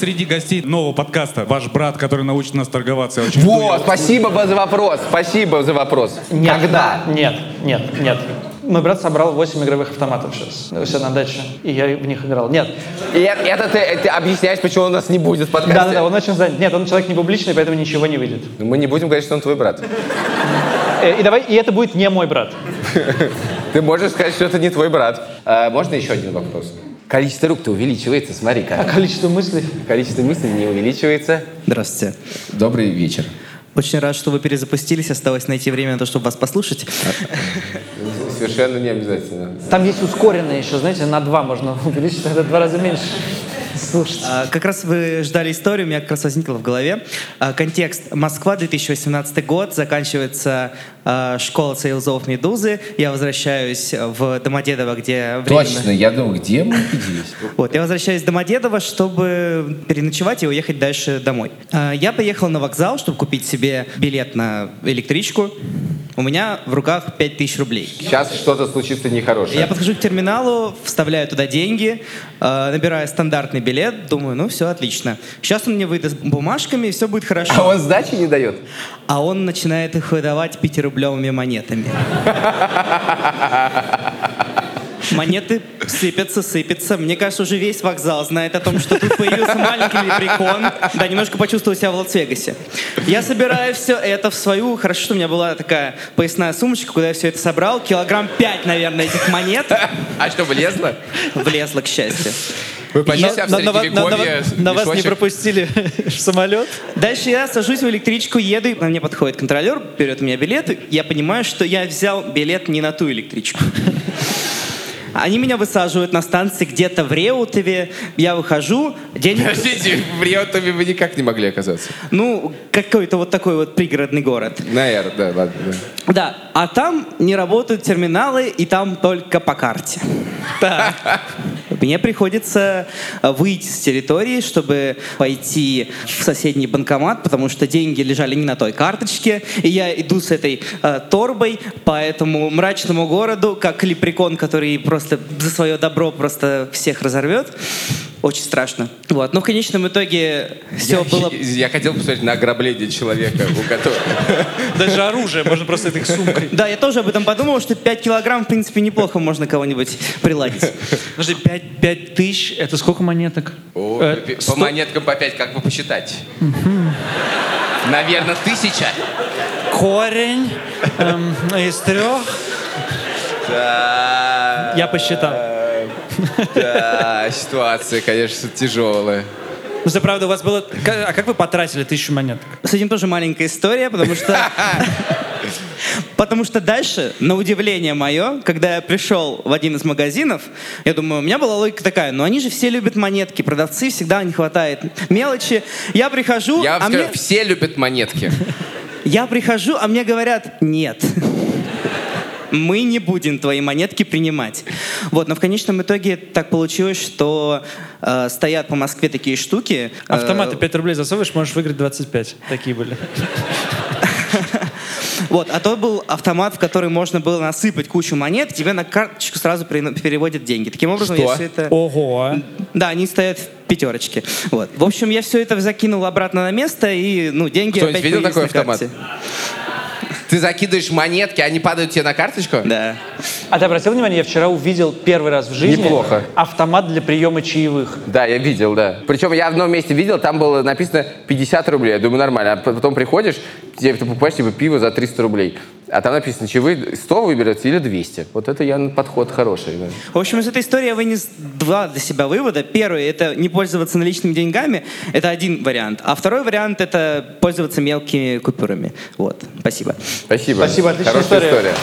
Среди гостей нового подкаста ваш брат, который научит нас торговаться? Я очень Вот, жду. спасибо за вопрос, спасибо за вопрос. Нет. Когда? Нет, нет, нет. Мой брат собрал 8 игровых автоматов сейчас у себя на даче, и я в них играл. Нет. И это, ты, ты объясняешь, почему он у нас не будет в подкасте? Да-да-да, он очень занят. Нет, он человек не публичный, поэтому ничего не выйдет. Ну, Мы не будем говорить, что он твой брат. Э, И давай, и это будет не мой брат. Ты можешь сказать, что это не твой брат. А, можно еще один вопрос? Количество рук-то увеличивается, А смотри-ка. количество мыслей? Количество мыслей не увеличивается. Здравствуйте. Добрый вечер. Очень рад, что вы перезапустились. Осталось найти время на то, чтобы вас послушать. Совершенно не обязательно. Там есть ускоренное еще, знаете, на два можно увеличить, это в два раза меньше. Слушайте. А, Как раз вы ждали историю, у меня как раз возникла в голове. А, Контекст. Москва, 2018 год, заканчивается а, школа сейлзов «Медузы». Я возвращаюсь в Домодедово, где временно... я думал, где мы виделись? Вот, я возвращаюсь в Домодедово, чтобы переночевать и уехать дальше домой. А, Я поехал на вокзал, чтобы купить себе билет на электричку. У меня в руках 5000 рублей. Сейчас что-то случится нехорошее. Я подхожу к терминалу, вставляю туда деньги, э, набираю стандартный билет, думаю, ну все, отлично. Сейчас он мне выдаст бумажками, и все будет хорошо. А он сдачи не дает? А он начинает их выдавать пятирублевыми монетами. Монеты сыпятся, сыпятся. Мне кажется, уже весь вокзал знает о том, что тут появился маленький лепрекон. Да, немножко почувствовал себя в Лас-Вегасе. Я собираю все это в свою... Хорошо, что у меня была такая поясная сумочка, куда я все это собрал. Килограмм пять, наверное, этих монет А что, влезло? влезло, к счастью. Вы На- в на- на- на- на вас не пропустили в самолет? Дальше я сажусь в электричку, еду, и ко мне подходит контролер, берет у меня билет, и я понимаю, что я взял билет не на ту электричку. Они меня высаживают на станции где-то в Реутове, я выхожу, денег... Подождите, в Риотове вы никак не могли оказаться. Ну, какой-то вот такой вот пригородный город. Наверное, да, ладно. да. Да, а там не работают терминалы, и там только по карте. Мне приходится э, выйти с территории, чтобы пойти в соседний банкомат, потому что деньги лежали не на той карточке, и я иду с этой э, торбой по этому мрачному городу, как лепрекон, который просто за свое добро просто всех разорвет. Очень страшно. Вот. Но в конечном итоге все я, было... я хотел посмотреть на ограбление человека, у которого... Даже оружие, можно просто этой сумкой. Да, я тоже об этом подумал, что 5 килограмм, в принципе, неплохо можно кого-нибудь приладить. Подожди, 5, 5 тысяч, это сколько монеток? О, Э, по- монеткам по пять, как вы посчитать? Наверное, тысяча. Корень эм, из трех. Да. Я посчитал. Да, ситуация, конечно, тяжелая. Ну, за правда, у вас было... А как вы потратили тысячу монеток? С этим тоже маленькая история, потому что... Потому что дальше, на удивление мое, когда я пришел в один из магазинов, я думаю, у меня была логика такая, ну они же все любят монетки, продавцы всегда не хватает мелочи. Я прихожу, Я а скажу, мне... все любят монетки. Я прихожу, а мне говорят, нет. Мы не будем твои монетки принимать. Вот, но в конечном итоге так получилось, что э, стоят по Москве такие штуки. э, Автоматы 5 рублей засовываешь, можешь выиграть 25. Такие были. Вот, а то был автомат, в который можно было насыпать кучу монет, тебе на карточку сразу переводят деньги. Таким образом, Что? я все это... Ого. Да, они стоят в пятерочке. Вот. В общем, я все это закинул обратно на место, и ну, деньги Кто-нибудь опять видел такой на автомат? карте. Ты закидываешь монетки, они падают тебе на карточку? Да. А ты обратил внимание, я вчера увидел первый раз в жизни Неплохо. автомат для приема чаевых. Да, я видел, да. Причем я в одном месте видел, там было написано 50 рублей. Я думаю, нормально. А потом приходишь, тебе ты покупаешь типа пиво за 300 рублей. А там написано, чаевые 100 выберете или 200. Вот это я подход хороший. да. В общем, из этой истории я вынес два для себя вывода. Первый — это не пользоваться наличными деньгами. Это один вариант. А второй вариант — это пользоваться мелкими купюрами. Вот. Спасибо. Спасибо. Спасибо, отличная Хорошая история. история.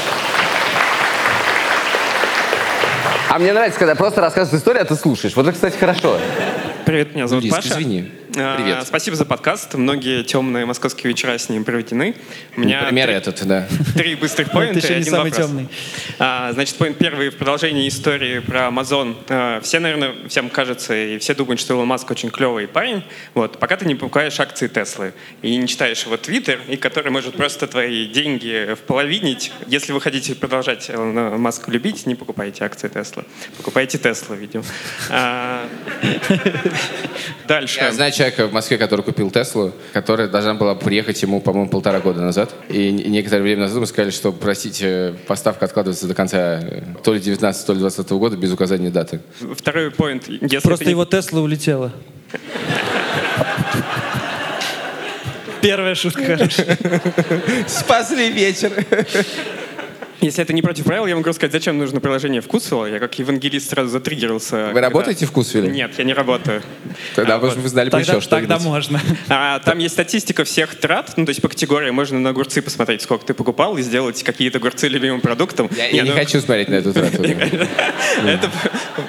А мне нравится, когда просто рассказывают историю, а ты слушаешь. Вот это, кстати, хорошо. Привет, меня зовут Риск, Паша. извини. А, Привет. Спасибо за подкаст. Многие темные московские вечера с ним проведены. У меня Например, три, этот, да. три быстрых поинта Это еще и не один самый вопрос. темный. А, значит, поинт первый в продолжении истории про Amazon. А, все, наверное, всем кажется, и все думают, что Илон Маск очень клевый парень. Вот, пока ты не покупаешь акции Теслы и не читаешь его твиттер, и который может просто твои деньги вполовинить. Если вы хотите продолжать Илона Маска любить, не покупайте акции Теслы. Покупайте Теслу, видимо. А, Дальше. Я человека в Москве, который купил Теслу, которая должна была приехать ему, по-моему, полтора года назад. И некоторое время назад мы сказали, что, простите, поставка откладывается до конца э, то ли 19, то ли 20 года без указания даты. Второй поинт. Просто не- его Тесла улетела. Первая шутка. Спасли вечер. Если это не против правил, я могу сказать, зачем нужно приложение «Вкусвилл». Я как евангелист сразу затриггерился. Вы когда- работаете в Вкусвилле? Нет, я не работаю. Тогда А, вы, вот. знали бы Тогда, еще что-нибудь. тогда можно. А, там есть статистика всех трат, ну, то есть по категории можно на огурцы посмотреть, сколько ты покупал, и сделать какие-то огурцы любимым продуктом. Я, я не ну, хочу смотреть на эту трату. Это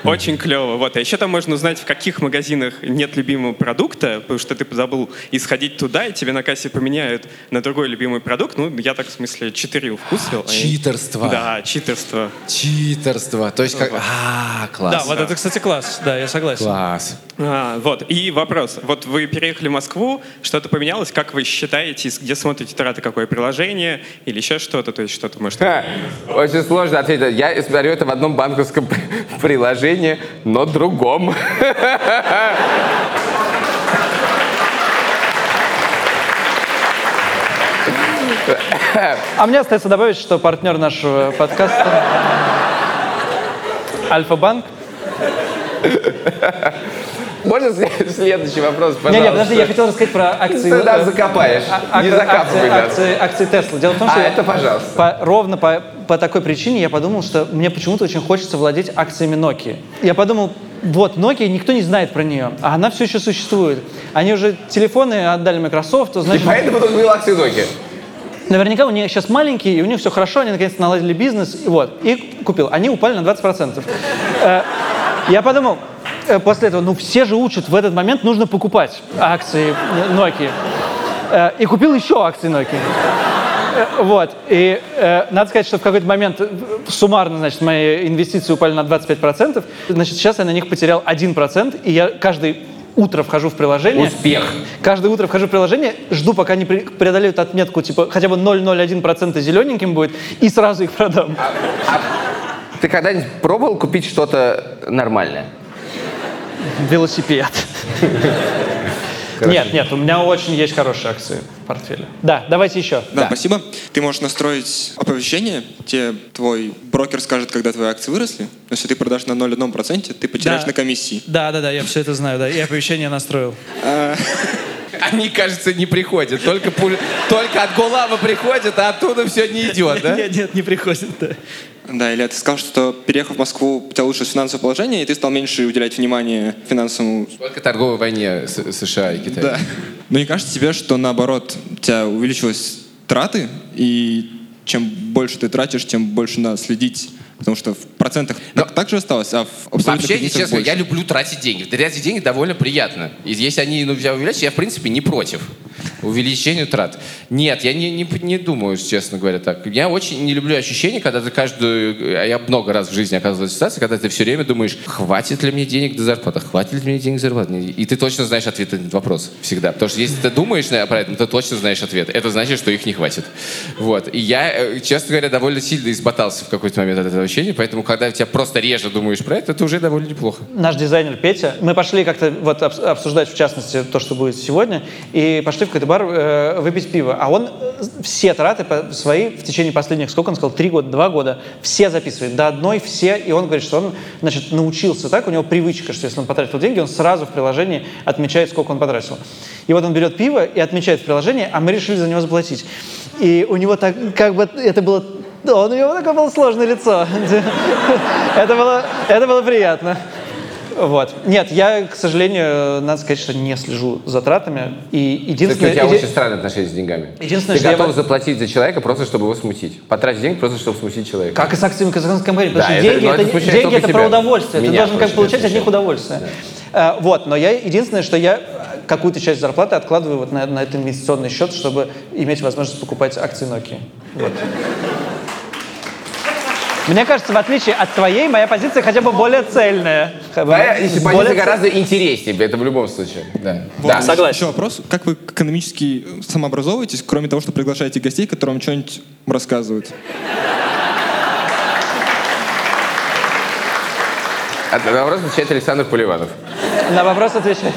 очень клево. Вот. А еще там можно узнать, в каких магазинах нет любимого продукта, потому что ты забыл и сходить туда, и тебе на кассе поменяют на другой любимый продукт. Ну, я так, в смысле, читерил вкусвил. а я- Читерство. Да, читерство. Читерство. То есть как... А, класс. Да, вот это, кстати, класс. Да, я согласен. Класс. А, вот, и вопрос. Вот вы переехали в Москву, что-то поменялось, как вы считаете, где смотрите траты, какое приложение или еще что-то, то есть что-то может... Ха, Очень сложно ответить. Я смотрю это в одном банковском приложении, но другом. А мне остается добавить, что партнер нашего подкаста Альфа-банк. Можно след- следующий вопрос, Не, пожалуйста? не, подожди, я хотел рассказать про акции. Ты нас закопаешь. а- Не ак- закапывай акции, нас. акции, акции Tesla. Дело в том, А, что я это пожалуйста. по- ровно по, по такой причине я подумал, что мне почему-то очень хочется владеть акциями Nokia. Я подумал, вот, Nokia, никто не знает про нее, а она все еще существует. Они уже телефоны отдали Microsoft, И значит, поэтому тут был акции Nokia. Наверняка у них сейчас маленькие, и у них все хорошо, они наконец-то наладили бизнес, и вот, и купил. Они упали на 20%. Э, Я подумал, э, после этого, ну все же учат, в этот момент нужно покупать акции Nokia. Э, И купил еще акции Nokia. Вот. И э, надо сказать, что в какой-то момент суммарно, значит, мои инвестиции упали на 25%. Значит, сейчас я на них потерял 1%, и я каждый утро вхожу в приложение. Успех. Каждое утро вхожу в приложение, жду, пока они пре- преодолеют отметку, типа, хотя бы 0,01% зелененьким будет, и сразу их продам. Ты когда-нибудь пробовал купить что-то нормальное? Велосипед. Нет, нет, у меня очень есть хорошие акции в портфеле. Да, давайте еще. Да, спасибо. Ты можешь настроить оповещение, тебе твой брокер скажет, когда твои акции выросли. Но если ты продашь на 0,1%, ты потеряешь Да. на комиссии. Да, да, да, я все это знаю, да. И оповещение настроил. Они, кажется, не приходят. Только, пуль- только от Гулава приходят, а оттуда все не идет, да? Нет, нет, не приходит, да. Да, или ты сказал, что переехав в Москву, у тебя лучше финансовое положение, и ты стал меньше уделять внимание финансовому... Только торговой войне с- США и Китая. Да. Но не кажется тебе, что наоборот, у тебя увеличились траты, и чем больше ты тратишь, тем больше надо следить, потому что в процентах Но- так, так же осталось, а в абсолютных Вообще, единицах честно, больше. я люблю тратить деньги. Тратить деньги довольно приятно. И если они ну, увеличатся, я, в принципе, не против. Увеличению трат. Нет, я не, не, не думаю, честно говоря, так. Я очень не люблю ощущение, когда ты каждую... а Я много раз в жизни оказывался в ситуации, когда ты все время думаешь, хватит ли мне денег до зарплаты, хватит ли мне денег до зарплаты. И ты точно знаешь ответ на этот вопрос всегда. Потому что если ты думаешь про это, ты точно знаешь ответ. Это значит, что их не хватит. Вот. И я, э, честно говоря, довольно сильно измотался в какой-то момент от этого ощущения, поэтому когда тебя просто реже думаешь про это, это уже довольно неплохо. Наш дизайнер Петя, мы пошли как-то вот обс- обсуждать, в частности, то, что будет сегодня, и пошли в какой-то бар э, выпить пиво. А он э, все траты свои в течение последних, сколько он сказал, три года, два года, все записывает, до одной все, и он говорит, что он, значит, научился так, у него привычка, что если он потратил деньги, он сразу в приложении отмечает, сколько он потратил. И вот он берет пиво и отмечает в приложении, а мы решили за него заплатить. И у него так, как бы, это было да, у него такое было сложное лицо. Это было, это было приятно. Вот. Нет, я, к сожалению, надо сказать, что не слежу за тратами. И Кстати, у единственное... тебя очень странное отношение с деньгами. Единственное, ты что я готов бы- заплатить за человека просто, чтобы его смутить. Потратить деньги просто, чтобы смутить человека. Как и с акциями казахстанской компании, потому Да, что это- деньги, это, это деньги это про удовольствие. Меня Ты должен как получать от них удовольствие. Э, Вот, но я единственное, что я какую-то часть зарплаты откладываю вот на, на этот инвестиционный счет, чтобы иметь возможность покупать акции Nokia. Вот. Мне кажется, в отличие от твоей, моя позиция хотя бы более цельная. Твоя позиция Более гораздо интереснее, это в любом случае. Да. Вот, Да. еще- Еще вопрос. Как вы экономически самообразовываетесь, кроме того, что приглашаете гостей, которые вам что-нибудь рассказывают? А На вопрос отвечает Александр Поливанов. На вопрос отвечать.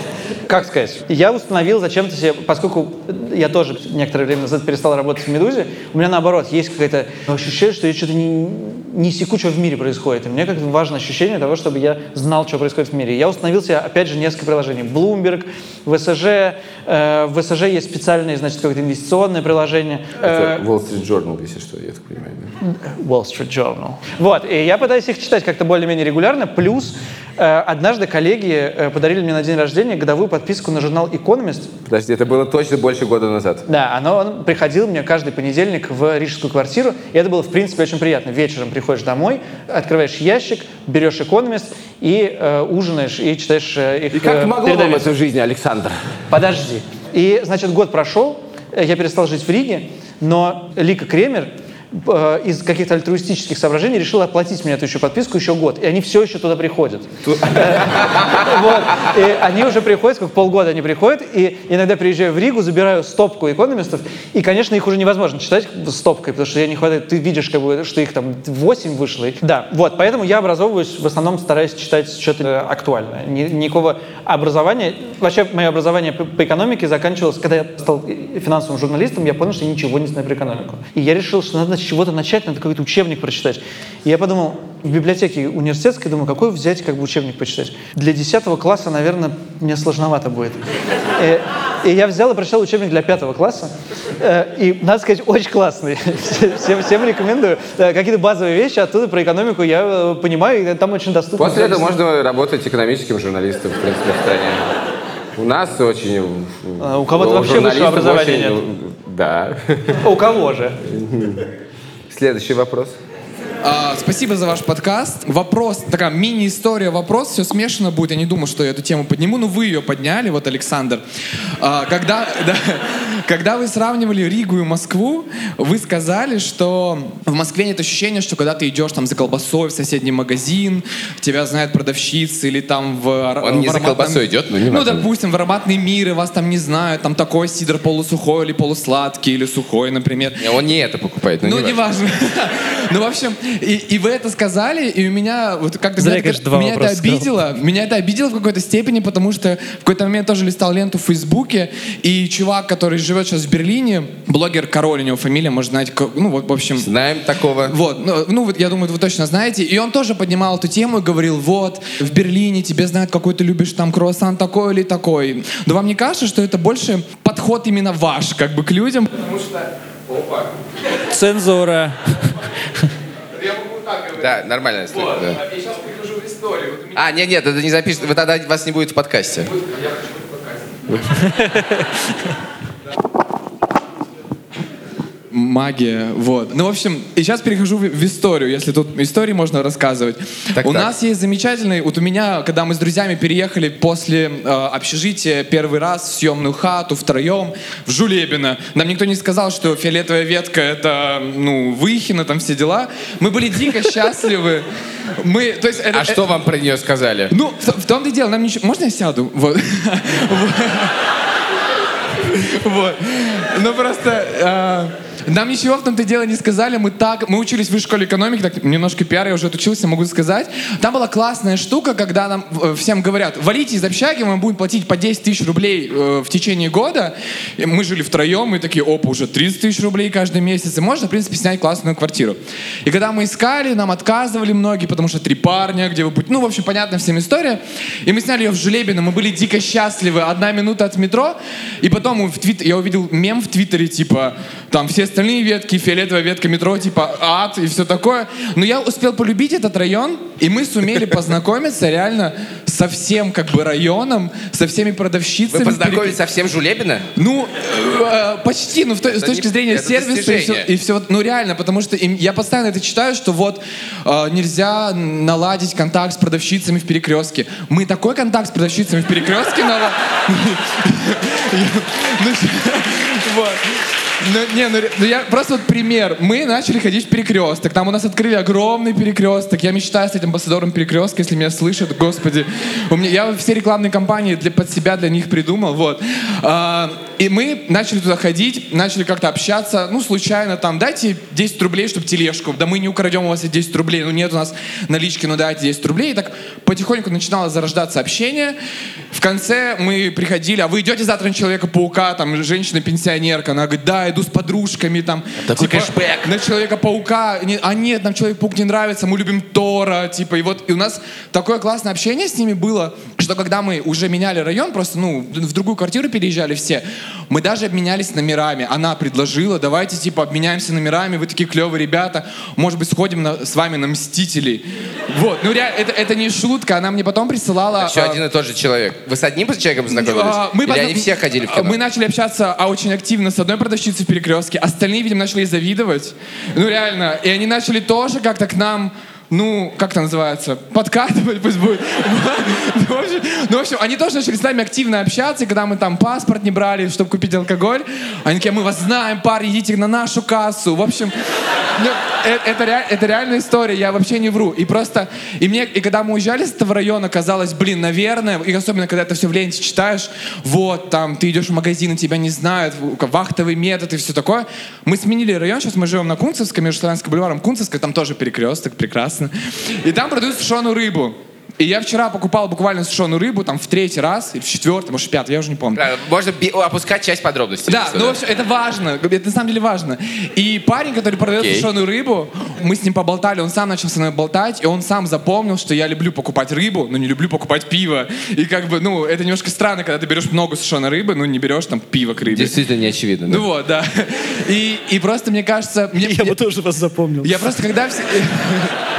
Как сказать? Я установил зачем-то себе, поскольку я тоже некоторое время назад перестал работать в «Медузе», у меня наоборот есть какое-то ощущение, что я что-то не, не секу, что в мире происходит. И мне как-то важно ощущение того, чтобы я знал, что происходит в мире. Я установил себе, опять же, несколько приложений. Bloomberg, ВСЖ. э, в ВСЖ есть специальное, значит, какое-то инвестиционное приложение. Э, Это Wall Street Journal, если что, я так понимаю. да? Wall Street Journal. Вот, и я пытаюсь их читать как-то более-менее регулярно. Плюс э, однажды коллеги э, подарили мне на день рождения годовую подписку на журнал Economist. Подожди, это было точно больше года назад. Да, оно, он приходил мне каждый понедельник в рижскую квартиру, и это было, в принципе, очень приятно. Вечером приходишь домой, открываешь ящик, берешь Economist и э, ужинаешь, и читаешь э, их И как э, помогло вам передовицы. это в жизни, Александр? Подожди. И, значит, год прошел, э, я перестал жить в Риге, но Лика Кремер э, из каких-то альтруистических соображений решила оплатить мне эту еще подписку еще год. И они все еще туда приходят. Вот. И они уже приходят, как полгода они приходят, и иногда приезжаю в Ригу, забираю стопку экономистов, и, конечно, их уже невозможно читать стопкой, потому что я не хватает, ты видишь, как бы, что их там 8 вышло. Да, вот, поэтому я образовываюсь, в основном стараюсь читать что-то э, актуальное. Ни- никакого образования, вообще мое образование по, по экономике заканчивалось, когда я стал э, финансовым журналистом, я понял, что я ничего не знаю про экономику. И я решил, что надо с чего-то начать, надо какой-то учебник прочитать. И я подумал, в библиотеке университетской, думаю, какой взять как бы учебник почитать. Для 10 класса, наверное, мне сложновато будет. Э, И я взял и прочитал учебник для 5 класса. Э, И, надо сказать, очень классный. Всем, всем рекомендую. Э, Какие-то базовые вещи оттуда про экономику я понимаю, и там очень доступно. После этого можно работать экономическим журналистом, в принципе, в стране. У нас очень... А у кого-то вообще высшего образования очень- Да. У кого же? Следующий вопрос. А, спасибо за ваш подкаст. Вопрос, такая мини-история, вопрос, все смешано будет. Я не думаю, что я эту тему подниму, но вы ее подняли, вот, Александр. А, когда, да, когда вы сравнивали Ригу и Москву, вы сказали, что в Москве нет ощущения, что когда ты идешь там за колбасой в соседний магазин, тебя знают продавщицы или там в... Он не в за колбасой идет, но не Ну, важно. допустим, в ароматный мир, и вас там не знают, там такой сидр полусухой или полусладкий, или сухой, например. Не, Он не это покупает, но Ну, не важно. Ну, в общем, и, и вы это сказали, и у меня вот как-то Зря, меня, это- конечно, два меня это вопроса сказал. обидело. Меня это обидело в какой-то степени, потому что в какой-то момент тоже листал ленту в Фейсбуке, и чувак, который живет сейчас в Берлине, блогер Король, у него фамилия, может знать, ну, вот, в общем... Знаем такого. Вот, ну, ну, вот я думаю, вы точно знаете. И он тоже поднимал эту тему и говорил, вот, в Берлине тебе знают, какой ты любишь там круассан такой или такой. Но вам не кажется, что это больше подход именно ваш, как бы, к людям? Потому что... Опа. Цензура. Я могу так говорить. Да, нормально. Вот, Да. я сейчас прихожу в историю. Вот меня А, нет, нет, это не запишется. Вы тогда вас не будет в подкасте. магия, вот. Ну, в общем, и сейчас перехожу в, в историю, если тут истории можно рассказывать. Так, у так. нас есть замечательный, вот у меня, когда мы с друзьями переехали после э, общежития первый раз в съемную хату втроем в Жулебино, нам никто не сказал, что фиолетовая ветка это, ну, Выхина, там все дела. Мы были дико счастливы. Мы, то есть, это- А что вам про нее сказали? ну, в, в том-то и дело, нам ничего... Можно я сяду? Вот. Вот. Ну, просто... э, Нам ничего в том-то дело не сказали. Мы так... Мы учились в высшей школе экономики, так немножко пиар, я уже отучился, могу сказать. Там была классная штука, когда нам э, всем говорят, валите из общаги, мы будем платить по 10 тысяч рублей э, в течение года. И мы жили втроем, мы такие, опа, уже 30 тысяч рублей каждый месяц. И можно, в принципе, снять классную квартиру. И когда мы искали, нам отказывали многие, потому что три парня, где вы будете... Ну, в общем, понятна всем история. И мы сняли ее в Желебино, мы были дико счастливы. Одна минута от метро. И потом в твит... я увидел мем в Твиттере, типа, там все остальные ветки, фиолетовая ветка метро, типа, ад и все такое. Но я успел полюбить этот район, и мы сумели познакомиться реально со всем как бы районом, со всеми продавщицами. Вы познакомились со всем Жулебино? Ну, э, почти, ну, в то- с точки не- зрения сервиса и все, и ну, реально, потому что им- я постоянно это читаю, что вот э, нельзя наладить контакт с продавщицами в перекрестке. Мы такой контакт с продавщицами в перекрестке наладили. Вот. Ну, не, ну, ну я просто вот пример. Мы начали ходить в перекресток. Там у нас открыли огромный перекресток. Я мечтаю стать амбассадором перекрестка, если меня слышат, господи. У меня, я все рекламные кампании для, под себя для них придумал. Вот. А, и мы начали туда ходить, начали как-то общаться. Ну, случайно там, дайте 10 рублей, чтобы тележку. Да мы не украдем у вас эти 10 рублей. Ну, нет у нас налички, ну дайте 10 рублей. И так потихоньку начинало зарождаться общение. В конце мы приходили, а вы идете завтра на Человека-паука, там, женщина-пенсионерка, она говорит, да, иду с подружками, там, Такой типа, кэшбэк. на Человека-паука, Не- а нет, нам Человек-паук не нравится, мы любим Тора, типа, и вот, и у нас такое классное общение с ними было, что когда мы уже меняли район, просто, ну, в другую квартиру переезжали все, мы даже обменялись номерами, она предложила, давайте, типа, обменяемся номерами, вы такие клевые ребята, может быть, сходим на- с вами на Мстителей, вот, ну, реально, это, это не шутка, она мне потом присылала... А, один и тот же человек. Вы с одним человеком познакомились? а, мы Или позна- они все ходили в а, кино? Мы начали общаться а, очень активно с одной продавщицей в перекрестке. Остальные, видимо, начали завидовать. Ну, реально. И они начали тоже как-то к нам ну, как это называется, подкатывать пусть будет. Ну, в общем, ну, в общем, они тоже начали с нами активно общаться, когда мы там паспорт не брали, чтобы купить алкоголь, они такие, мы вас знаем, парни, идите на нашу кассу. В общем, ну, э- это, реальная история, я вообще не вру. И просто, и мне, и когда мы уезжали с этого района, казалось, блин, наверное, и особенно, когда это все в ленте читаешь, вот, там, ты идешь в магазин, и тебя не знают, вахтовый метод и все такое. Мы сменили район, сейчас мы живем на Кунцевской, между Славянским бульваром Кунцевской, там тоже перекресток, прекрасно. И там продают сушеную рыбу. И я вчера покупал буквально сушеную рыбу, там, в третий раз, или в четвертый, может, в пятый, я уже не помню. Да, Можно би- опускать часть подробностей. Да, ну, в да. общем, это важно. Это на самом деле важно. И парень, который продает Окей. сушеную рыбу, мы с ним поболтали, он сам начал со мной болтать, и он сам запомнил, что я люблю покупать рыбу, но не люблю покупать пиво. И как бы, ну, это немножко странно, когда ты берешь много сушеной рыбы, ну, не берешь там пиво к рыбе. Действительно не очевидно. да. Ну вот, да. И, и просто, мне кажется... Мне, Я бы тоже вас запомнил. я просто когда все...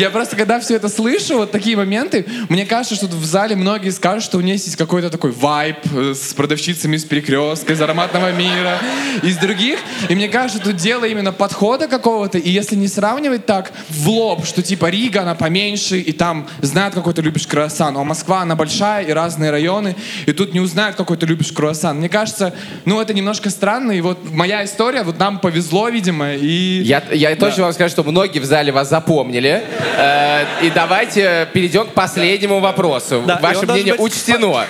Я просто, когда все это слышу, вот такие моменты, мне кажется, что в зале многие скажут, что у нее есть какой-то такой вайб э, с продавщицами из перекрестка, из ароматного мира, из других. И мне кажется, тут дело именно подхода какого-то. И если не сравнивать так в лоб, что типа Рига, она поменьше, и там знают, какой ты любишь круассан, а Москва, она большая, и разные районы, и тут не узнают, какой ты любишь круассан. Мне кажется, ну, это немножко странно, и вот моя история, вот нам повезло, видимо, и... Я, я точно вам скажу, что многие в зале вас запомнили. Э, и давайте перейдем к последнему вопросу. Да, Ваше мнение быть учтено.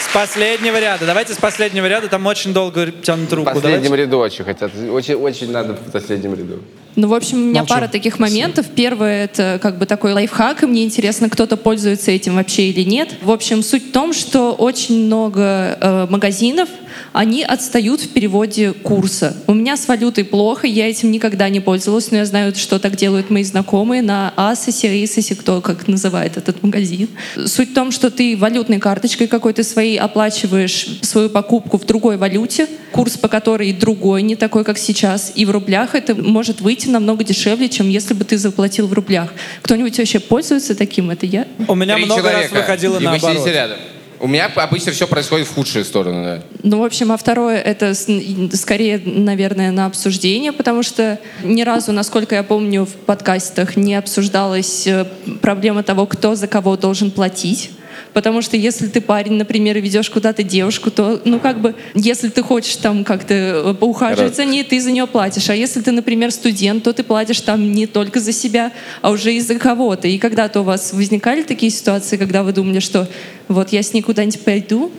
С последнего ряда. Давайте с последнего ряда. Там очень долго тянут В руку. последнем Давайте. ряду очень хотят. Очень, очень надо в последнем ряду. Ну, в общем, у меня Молчу. пара таких моментов. Первое — это как бы такой лайфхак, и мне интересно, кто-то пользуется этим вообще или нет. В общем, суть в том, что очень много э, магазинов, они отстают в переводе курса. У меня с валютой плохо, я этим никогда не пользовалась, но я знаю, что так делают мои знакомые на Асосе, Рейсосе, кто как называет этот магазин. Суть в том, что ты валютной карточкой какой-то своей оплачиваешь свою покупку в другой валюте, курс по которой другой, не такой, как сейчас, и в рублях это может выйти намного дешевле, чем если бы ты заплатил в рублях. Кто-нибудь вообще пользуется таким? Это я? У меня Три много раз человека, выходило и вы наоборот. сидите рядом. У меня обычно все происходит в худшую сторону. Да. Ну, в общем, а второе — это скорее, наверное, на обсуждение, потому что ни разу, насколько я помню, в подкастах не обсуждалась э, проблема того, кто за кого должен платить. Потому что если ты парень, например, ведешь куда-то девушку, то, ну, как бы, если ты хочешь там как-то э, поухаживать Раз. за ней, ты за нее платишь. А если ты, например, студент, то ты платишь там не только за себя, а уже и за кого-то. И когда-то у вас возникали такие ситуации, когда вы думали, что вот я с ней куда-нибудь пойду,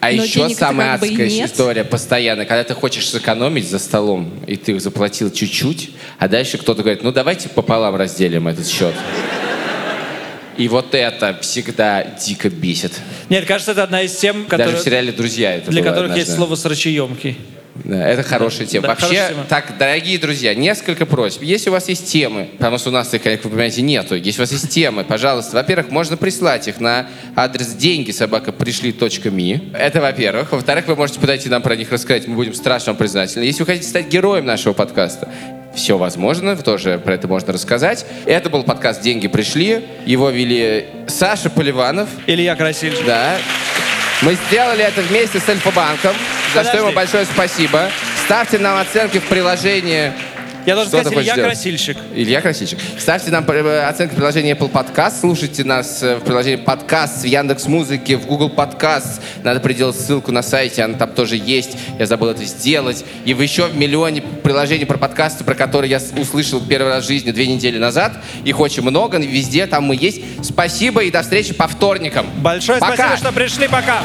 А но еще самая как бы адская нет. история постоянно, когда ты хочешь сэкономить за столом, и ты заплатил чуть-чуть, а дальше кто-то говорит, ну давайте пополам разделим этот счет. И вот это всегда дико бесит. Нет, кажется, это одна из тем, Даже которые, в сериале «Друзья» это для которых есть однажды. слово «срочеемкий». Да, это хорошая тема. Да, Вообще, хорошая тема. так, дорогие друзья, несколько просьб. Если у вас есть темы, потому что у нас их, как вы понимаете, нету. Если у вас есть темы, пожалуйста, во-первых, можно прислать их на адрес деньги собака пришли.ми. Это во-первых. Во-вторых, вы можете подойти нам про них рассказать, мы будем страшно признательны. Если вы хотите стать героем нашего подкаста, все возможно, тоже про это можно рассказать. Это был подкаст «Деньги пришли». Его вели Саша Поливанов. Илья Красильчик. Да. Мы сделали это вместе с Альфа-банком, за что ему большое спасибо. Ставьте нам оценки в приложении. Я должен сказать, Илья сделать? Красильщик. Илья Красильщик. Ставьте нам э, оценки в приложении Apple Podcast. Слушайте нас э, в приложении Подкаст, в Яндекс Музыке, в Google Podcast. Надо приделать ссылку на сайте, она там тоже есть. Я забыл это сделать. И в еще в миллионе приложений про подкасты, про которые я услышал первый раз в жизни две недели назад. Их очень много, везде там мы есть. Спасибо и до встречи по вторникам. Большое Пока. спасибо, что пришли. Пока.